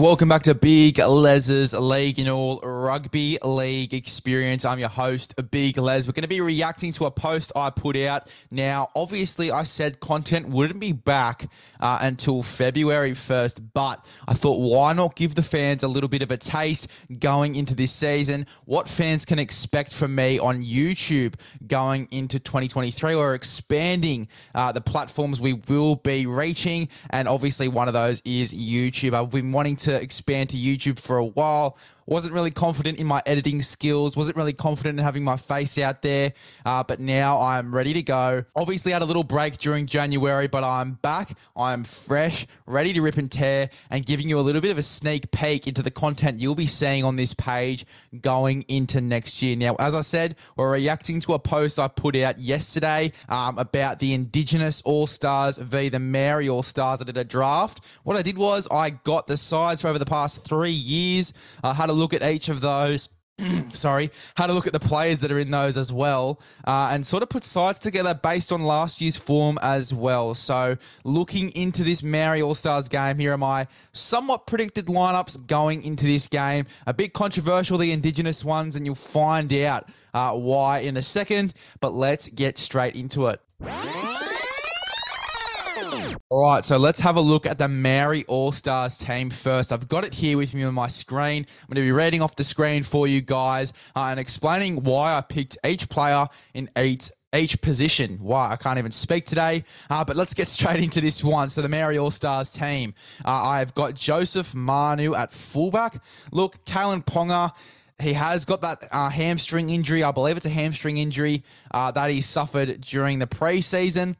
Welcome back to Big Les's League in all rugby league experience. I'm your host, Big Les. We're going to be reacting to a post I put out. Now, obviously, I said content wouldn't be back uh, until February 1st, but I thought, why not give the fans a little bit of a taste going into this season? What fans can expect from me on YouTube going into 2023? We're expanding uh, the platforms we will be reaching, and obviously, one of those is YouTube. I've been wanting to expand to YouTube for a while wasn't really confident in my editing skills, wasn't really confident in having my face out there, uh, but now I'm ready to go. Obviously, had a little break during January, but I'm back. I'm fresh, ready to rip and tear, and giving you a little bit of a sneak peek into the content you'll be seeing on this page going into next year. Now, as I said, we're reacting to a post I put out yesterday um, about the Indigenous All Stars v. the Maori All Stars. I did a draft. What I did was I got the sides for over the past three years. I had a look at each of those. sorry, had a look at the players that are in those as well, uh, and sort of put sides together based on last year's form as well. So, looking into this Maori All Stars game, here are my somewhat predicted lineups going into this game. A bit controversial, the Indigenous ones, and you'll find out uh, why in a second. But let's get straight into it. All right, so let's have a look at the Maori All Stars team first. I've got it here with me on my screen. I'm going to be reading off the screen for you guys uh, and explaining why I picked each player in each each position. Why I can't even speak today. Uh, but let's get straight into this one. So the Maori All Stars team. Uh, I've got Joseph Manu at fullback. Look, Kalyn Ponga. He has got that uh, hamstring injury. I believe it's a hamstring injury uh, that he suffered during the preseason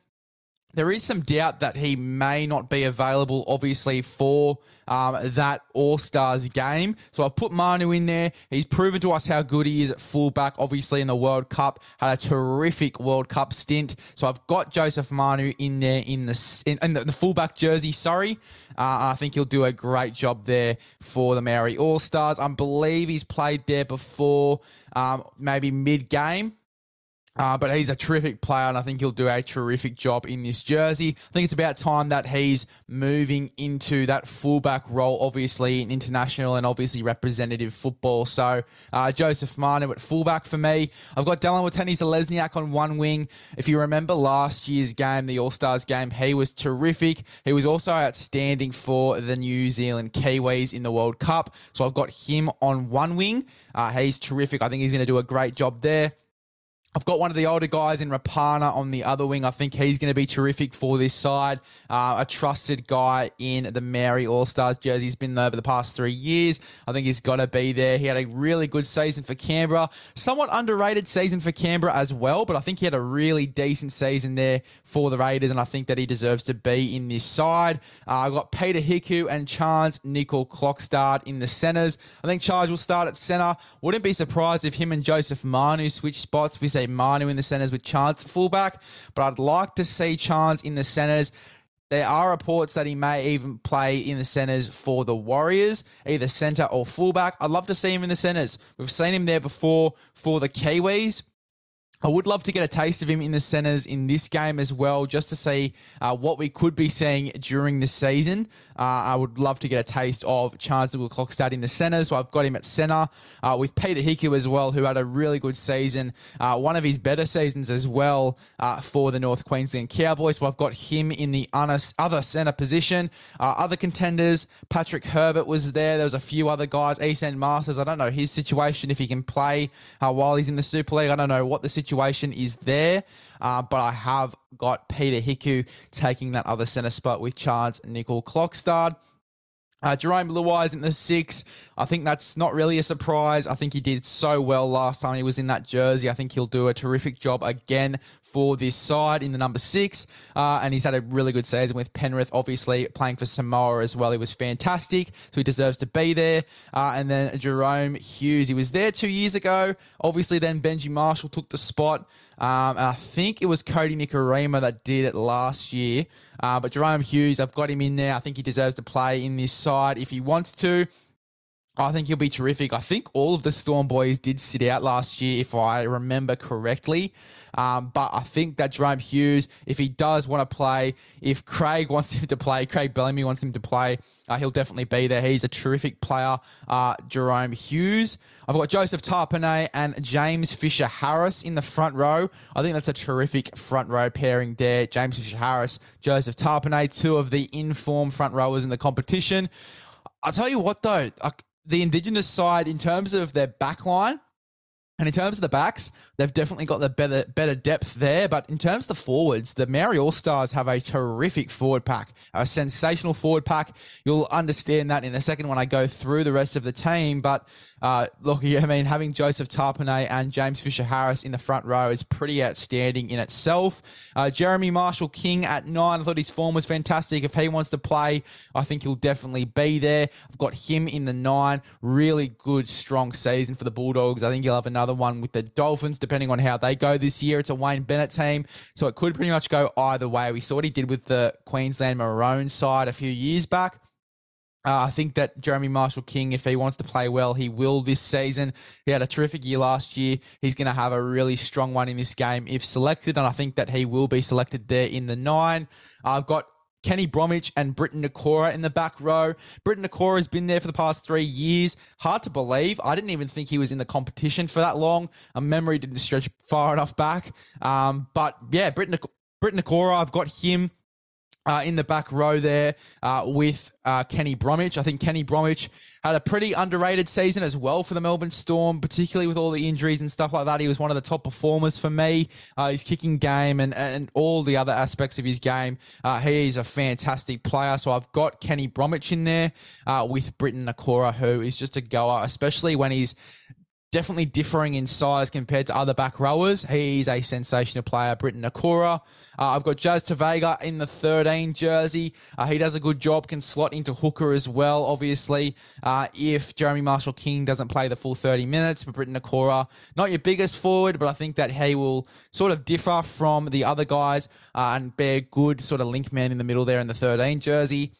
there is some doubt that he may not be available, obviously, for um, that All Stars game. So I've put Manu in there. He's proven to us how good he is at fullback, obviously, in the World Cup. Had a terrific World Cup stint. So I've got Joseph Manu in there in the, in, in the, the, fullback jersey, sorry. Uh, I think he'll do a great job there for the Maori All Stars. I believe he's played there before, um, maybe mid game. Uh, but he's a terrific player, and I think he'll do a terrific job in this jersey. I think it's about time that he's moving into that fullback role, obviously in international and obviously representative football. So uh, Joseph Manu at fullback for me. I've got Dallin Watene-Zelezniak on one wing. If you remember last year's game, the All Stars game, he was terrific. He was also outstanding for the New Zealand Kiwis in the World Cup. So I've got him on one wing. Uh, he's terrific. I think he's going to do a great job there. I've got one of the older guys in Rapana on the other wing. I think he's going to be terrific for this side. Uh, a trusted guy in the Maori All Stars jersey. He's been there over the past three years. I think he's got to be there. He had a really good season for Canberra. Somewhat underrated season for Canberra as well, but I think he had a really decent season there for the Raiders, and I think that he deserves to be in this side. Uh, I've got Peter Hiku and Charnze Nicoll-Klokstad in the centres. I think Charnze will start at centre. Wouldn't be surprised if him and Joseph Manu switch spots. We say Manu in the centres with Charnze fullback, but I'd like to see Charnze in the centres. There are reports that he may even play in the centres for the Warriors, either centre or fullback. I'd love to see him in the centres. We've seen him there before for the Kiwis. I would love to get a taste of him in the centres in this game as well, just to see uh, what we could be seeing during the season. Uh, I would love to get a taste of Charnze Nicoll-Klokstad in the centres, so I've got him at centre uh, with Peter Hiku as well, who had a really good season, uh, one of his better seasons as well uh, for the North Queensland Cowboys. So I've got him in the other centre position. Uh, other contenders, Patrick Herbert was there. There was a few other guys. Esan Marsters. I don't know his situation if he can play while he's in the Super League. I don't know what the situation situation is there. Uh, but I have got Peter Hiku taking that other centre spot with Charnze Nicoll-Klokstad. Uh, Jarome Luai in the six. I think that's not really a surprise. I think he did so well last time he was in that jersey. I think he'll do a terrific job again for this side in the number six. Uh, and he's had a really good season with Penrith, obviously playing for Samoa as well. He was fantastic, so he deserves to be there. Uh, and then Jahrome Hughes, he was there two years ago. Obviously, then Benji Marshall took the spot. Um, I think it was Kodi Nikorima that did it last year. Uh, but Jahrome Hughes, I've got him in there. I think he deserves to play in this side if he wants to. I think he'll be terrific. I think all of the Storm boys did sit out last year, if I remember correctly. Um, but I think that Jahrome Hughes, if he does want to play, if Craig wants him to play, Craig Bellamy wants him to play, uh, he'll definitely be there. He's a terrific player, uh, Jahrome Hughes. I've got Joseph Tapine and James Fisher Harris in the front row. I think that's a terrific front row pairing there. James Fisher Harris, Joseph Tapine, two of the informed front rowers in the competition. I'll tell you what, though, the Indigenous side, in terms of their backline, and in terms of the backs, they've definitely got the better better depth there. But in terms of the forwards, the Maori All Stars have a terrific forward pack, a sensational forward pack. You'll understand that in a second when I go through the rest of the team. But uh, look, I mean, having Joseph Tapine and James Fisher Harris in the front row is pretty outstanding in itself. Uh, Jeremy Marshall King at nine. I thought his form was fantastic. If he wants to play, I think he'll definitely be there. I've got him in the nine. Really good, strong season for the Bulldogs. I think he'll have another one with the Dolphins, depending on how they go this year. It's a Wayne Bennett team, so it could pretty much go either way. We saw what he did with the Queensland Maroons side a few years back. Uh, I think that Jeremy Marshall King, if he wants to play well, he will this season. He had a terrific year last year. He's going to have a really strong one in this game if selected, and I think that he will be selected there in the nine. I've got Kenny Bromwich and Briton Nikora in the back row. Briton Nikora has been there for the past three years. Hard to believe. I didn't even think he was in the competition for that long. A memory didn't stretch far enough back. Um, but yeah, Briton, Briton Nikora, I've got him uh, in the back row there uh, with uh, Kenny Bromwich. I think Kenny Bromwich had a pretty underrated season as well for the Melbourne Storm, particularly with all the injuries and stuff like that. He was one of the top performers for me. Uh, his kicking game and, and all the other aspects of his game. Uh, he is a fantastic player. So I've got Kenny Bromwich in there uh, with Briton Nikora, who is just a goer, especially when he's definitely differing in size compared to other back rowers. He's a sensational player, Briton Nikora. Uh, I've got Jazz Tevaga in the 13 jersey. Uh, he does a good job, can slot into hooker as well, obviously, uh, if Jeremy Marshall King doesn't play the full 30 minutes. But Briton Nikora, not your biggest forward, but I think that he will sort of differ from the other guys uh, and be a good sort of link man in the middle there in the 13 jersey.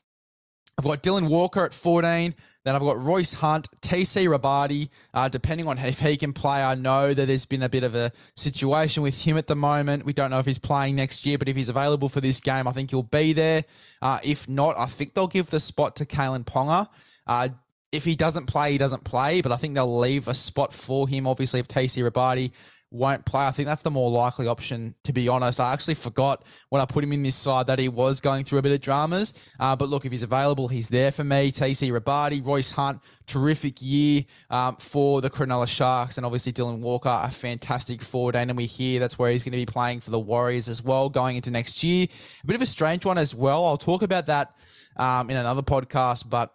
I've got Dylan Walker at 14. Then I've got Royce Hunt, TC Robati. Uh, depending on if he can play, I know that there's been a bit of a situation with him at the moment. We don't know if he's playing next year, but if he's available for this game, I think he'll be there. Uh, if not, I think they'll give the spot to Kalyn Ponga. Uh, if he doesn't play, he doesn't play, but I think they'll leave a spot for him. Obviously, if TC Robati won't play. I think that's the more likely option, to be honest. I actually forgot when I put him in this side that he was going through a bit of dramas. Uh, but look, if he's available, he's there for me. TC Robati, Royce Hunt, terrific year um, for the Cronulla Sharks. And obviously, Dylan Walker, a fantastic forward. And we hear that's where he's going to be playing for the Warriors as well going into next year. A bit of a strange one as well. I'll talk about that um, in another podcast, but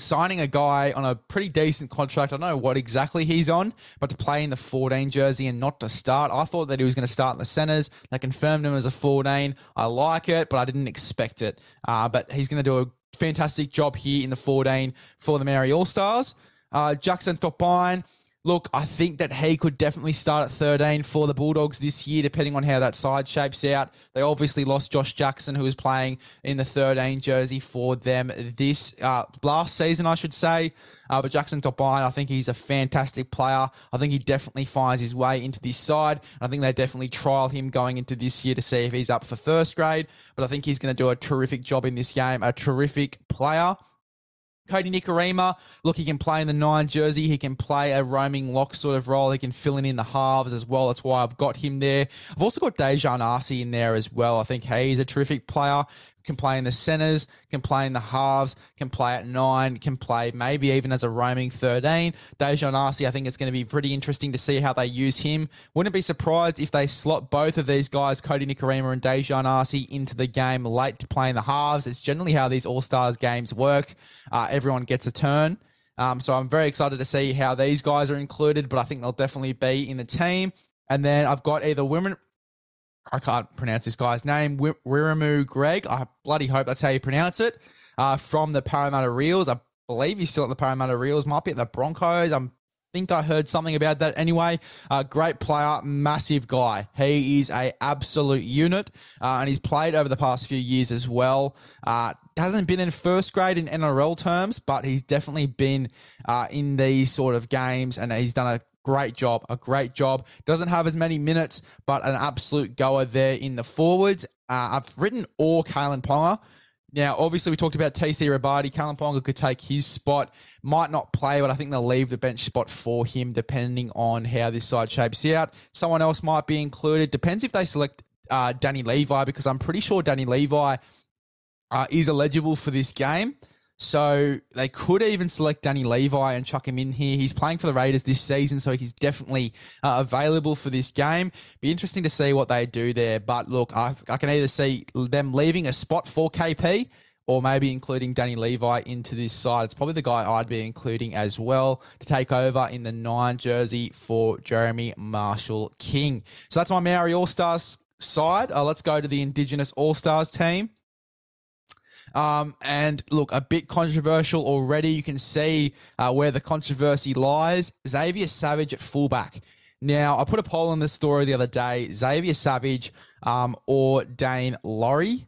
signing a guy on a pretty decent contract. I don't know what exactly he's on, but to play in the 14 jersey and not to start. I thought that he was going to start in the centers. They confirmed him as a 14. I like it, but I didn't expect it. Uh, but he's going to do a fantastic job here in the 14 for the Maori All Stars. Uh, Jackson Topine Look, I think that he could definitely start at 13 for the Bulldogs this year, depending on how that side shapes out. They obviously lost Josh Jackson, who was playing in the 13 jersey for them this uh, last season, I should say. Uh, but Jackson Topine, I think he's a fantastic player. I think he definitely finds his way into this side. I think they definitely trial him going into this year to see if he's up for first grade. But I think he's going to do a terrific job in this game. A terrific player. Kodi Nikorima, look, he can play in the nine jersey. He can play a roaming lock sort of role. He can fill in in the halves as well. That's why I've got him there. I've also got Dejan Arce in there as well. I think he's a terrific player can play in the centers, can play in the halves, can play at nine, can play maybe even as a roaming 13. Dejan Arce, I think it's going to be pretty interesting to see how they use him. Wouldn't be surprised if they slot both of these guys, Kodi Nikorima and Dejan Arce, into the game late to play in the halves. It's generally how these All Stars games work. Uh, everyone gets a turn. Um, so I'm very excited to see how these guys are included, but I think they'll definitely be in the team. And then I've got either women I can't pronounce this guy's name, Wiremu Greig. I bloody hope that's how you pronounce it. Uh, from the Parramatta Eels. I believe he's still at the Parramatta Eels. Might be at the Broncos. I'm think I heard something about that anyway. Uh, great player, massive guy. He is a absolute unit, uh, and he's played over the past few years as well. Uh, hasn't been in first grade in NRL terms, but he's definitely been uh, in these sort of games, and he's done a great job, a great job. Doesn't have as many minutes, but an absolute goer there in the forwards. Uh, I've written all Kalyn Ponga. Now, obviously, we talked about TC Robati. Kalyn Ponga could take his spot. Might not play, but I think they'll leave the bench spot for him depending on how this side shapes out. Someone else might be included. Depends if they select uh, Danny Levi, because I'm pretty sure Danny Levi uh, is eligible for this game. So they could even select Danny Levi and chuck him in here. He's playing for the Raiders this season, so he's definitely uh, available for this game. Be interesting to see what they do there. But look, I, I can either see them leaving a spot for KP or maybe including Danny Levi into this side. It's probably the guy I'd be including as well to take over in the nine jersey for Jeremy Marshall King. So that's my Maori All Stars side. Uh, let's go to the Indigenous All Stars team. Um, and look, a bit controversial already. You can see uh, where the controversy lies. Xavier Savage at fullback. Now, I put a poll in this story the other day Xavier Savage um, or Dane Laurie.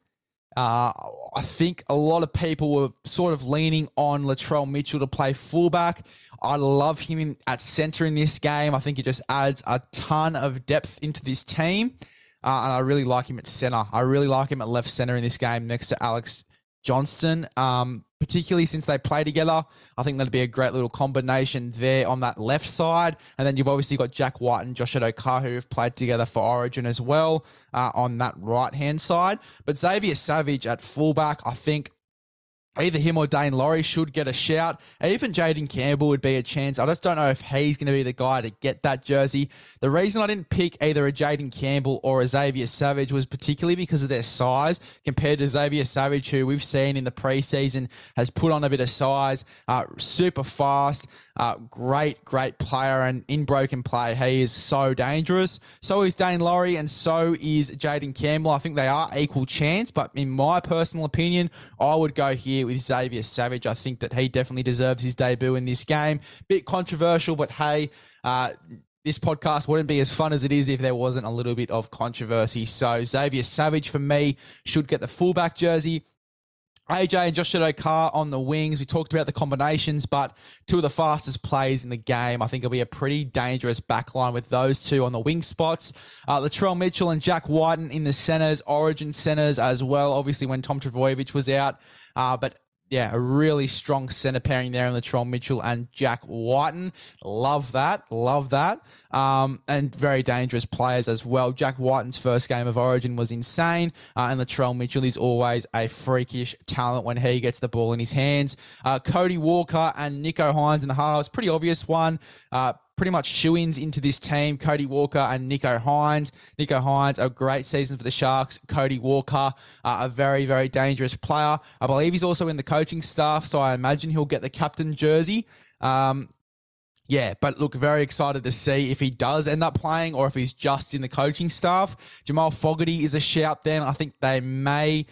Uh, I think a lot of people were sort of leaning on Latrell Mitchell to play fullback. I love him in, at center in this game. I think it just adds a ton of depth into this team. Uh, and I really like him at center. I really like him at left center in this game next to Alex Johnston, um, particularly since they play together. I think that'd be a great little combination there on that left side. And then you've obviously got Jack White and Josh Addo-Carr who have played together for Origin as well uh, on that right hand side. But Xavier Savage at fullback, I think Either him or Dane Laurie should get a shout. Even Jayden Campbell would be a chance. I just don't know if he's going to be the guy to get that jersey. The reason I didn't pick either a Jayden Campbell or a Xavier Savage was particularly because of their size compared to Xavier Savage, who we've seen in the preseason has put on a bit of size, uh, super fast, uh, great, great player. And in broken play, he is so dangerous. So is Dane Laurie and so is Jayden Campbell. I think they are equal chance, but in my personal opinion, I would go here with Xavier Savage. I think that he definitely deserves his debut in this game. Bit controversial, but hey, uh, this podcast wouldn't be as fun as it is if there wasn't a little bit of controversy. So Xavier Savage for me should get the fullback jersey. AJ and Josh Addo-Carr on the wings. We talked about the combinations, but two of the fastest plays in the game. I think it'll be a pretty dangerous backline with those two on the wing spots. Uh, Latrell Mitchell and Jack Wighton in the centers, origin centers as well. Obviously, when Tom Trbojevic was out, uh, but yeah, a really strong center pairing there in Latrell Mitchell and Jack Wighton. Love that. Love that. Um, and very dangerous players as well. Jack Wighton's first game of Origin was insane. Uh, and Latrell Mitchell is always a freakish talent when he gets the ball in his hands. Uh, Cody Walker and Nicho Hynes in the halves. Pretty obvious one. Uh, pretty much shoe-ins into this team. Cody Walker and Nicho Hynes. Nicho Hynes, a great season for the Sharks. Cody Walker, uh, a very, very dangerous player. I believe he's also in the coaching staff, so I imagine he'll get the captain jersey. Um, yeah, but look, very excited to see if he does end up playing or if he's just in the coaching staff. Jamal Fogarty is a shout then. I think they may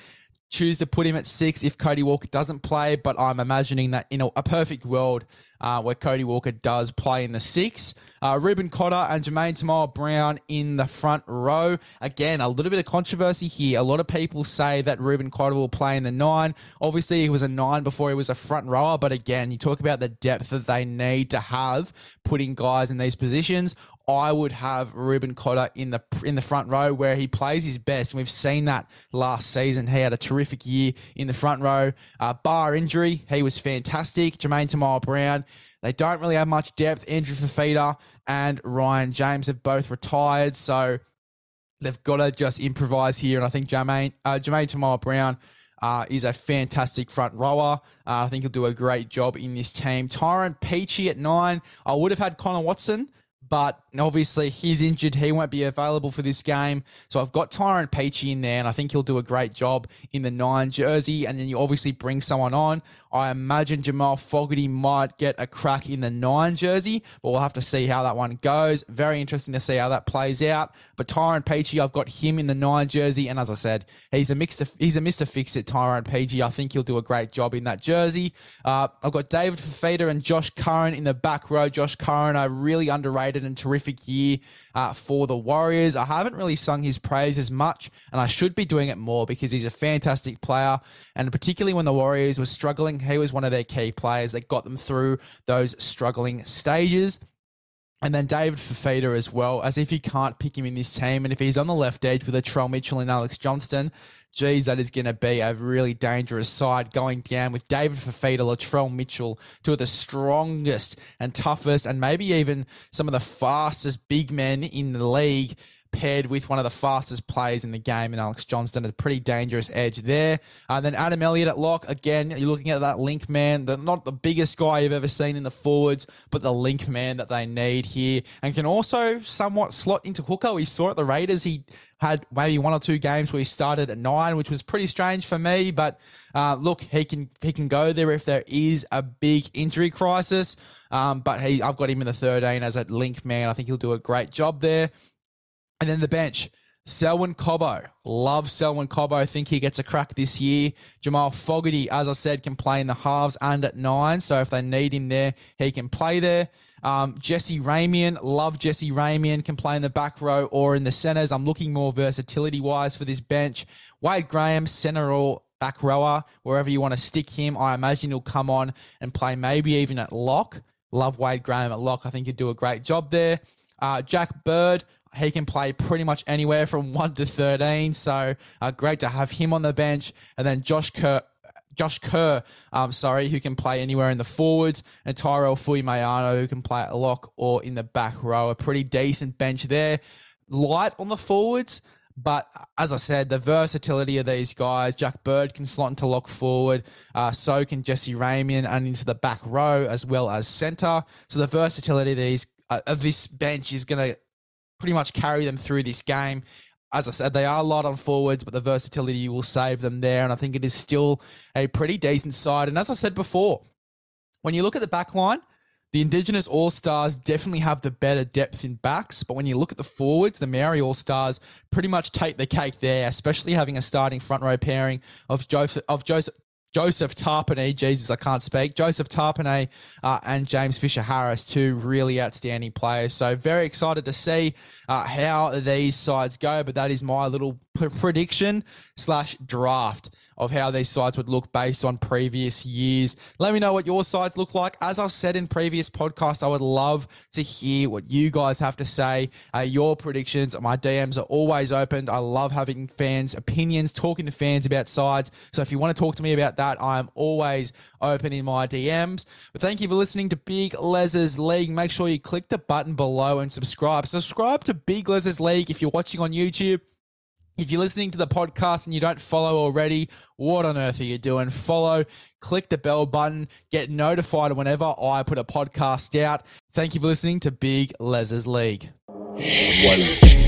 choose to put him at six if Cody Walker doesn't play, but I'm imagining that in a, a perfect world uh, where Cody Walker does play in the six. Uh, Reuben Cotter and Jermaine Taunoa-Brown in the front row. Again, a little bit of controversy here. A lot of people say that Reuben Cotter will play in the nine. Obviously, he was a nine before he was a front rower, but again, you talk about the depth that they need to have putting guys in these positions. I would have Reuben Cotter in the in the front row where he plays his best. And we've seen that last season. He had a terrific year in the front row. Uh, bar injury, he was fantastic. Jermaine Taunoa-Brown, they don't really have much depth. Andrew Fifita and Ryan James have both retired, so they've got to just improvise here. And I think Jermaine uh, Jamayne Taunoa-Brown. Uh, is a fantastic front rower. Uh, I think he'll do a great job in this team. Tyrone Peachey at nine. I would have had Connor Watson, but obviously he's injured. He won't be available for this game. So I've got Tyrone Peachey in there, and I think he'll do a great job in the nine jersey. And then you obviously bring someone on. I imagine Jamal Fogarty might get a crack in the nine jersey, but we'll have to see how that one goes. Very interesting to see how that plays out. But Tyrone Peachey, I've got him in the nine jersey, and as I said, he's a mixed, he's a Mister Fix It. Tyrone Peachey, I think he'll do a great job in that jersey. Uh, I've got David Fifita and Josh Curran in the back row. Josh Curran, a really underrated and terrific year uh, for the Warriors. I haven't really sung his praise as much, and I should be doing it more because he's a fantastic player. And particularly when the Warriors were struggling, he was one of their key players that got them through those struggling stages. And then David Fifita as well, as if you can't pick him in this team. And if he's on the left edge with a Latrell Mitchell and Alex Johnston, geez, that is going to be a really dangerous side going down with David Fifita, Latrell Mitchell, two of the strongest and toughest, and maybe even some of the fastest big men in the league paired with one of the fastest players in the game and Alex Johnston, a pretty dangerous edge there. And then Adam Elliott at lock. Again, you're looking at that link man, the, not the biggest guy you've ever seen in the forwards, but the link man that they need here and can also somewhat slot into hooker. We saw at the Raiders, he had maybe one or two games where he started at nine, which was pretty strange for me. But uh, look, he can he can go there if there is a big injury crisis. Um, but he, I've got him in the 13 as a link man. I think he'll do a great job there. And then the bench, Selwyn Cobbo. Love Selwyn Cobbo. I think he gets a crack this year. Jamal Fogarty, as I said, can play in the halves and at nine. So if they need him there, he can play there. Um, Jesse Ramien, love Jesse Ramien, can play in the back row or in the centers. I'm looking more versatility wise for this bench. Wade Graham, center or back rower, wherever you want to stick him. I imagine he'll come on and play maybe even at lock. Love Wade Graham at lock. I think he'd do a great job there. Uh, Jack Bird, he can play pretty much anywhere from 1 to 13. So uh, great to have him on the bench. And then Josh Kerr. Josh Kerr, um, sorry, who can play anywhere in the forwards, and Tyrell Fuimaono, who can play at lock or in the back row. A pretty decent bench there. Light on the forwards, but as I said, the versatility of these guys, Jack Bird can slot into lock forward, uh, so can Jesse Ramien and into the back row as well as centre. So the versatility of these uh, of this bench is going to pretty much carry them through this game. As I said, they are light on forwards, but the versatility will save them there. And I think it is still a pretty decent side. And as I said before, when you look at the back line, the Indigenous All Stars definitely have the better depth in backs, but when you look at the forwards, the Maori All Stars pretty much take the cake there, especially having a starting front row pairing of Joseph of Joseph Joseph Tapine, Jesus, I can't speak. Joseph Tapine uh, and James Fisher Harris, two really outstanding players. So very excited to see uh, how these sides go. But that is my little p- prediction slash draft of how these sides would look based on previous years. Let me know what your sides look like. As I've said in previous podcasts, I would love to hear what you guys have to say. Uh, your predictions, my DMs are always open. I love having fans' opinions, talking to fans about sides. So if you want to talk to me about that, I'm always open in my DMs. But thank you for listening to Big Les's League. Make sure you click the button below and subscribe. Subscribe to Big Les's League if you're watching on YouTube. If you're listening to the podcast and you don't follow already, what on earth are you doing? Follow, click the bell button, get notified whenever I put a podcast out. Thank you for listening to Big Les's League. One.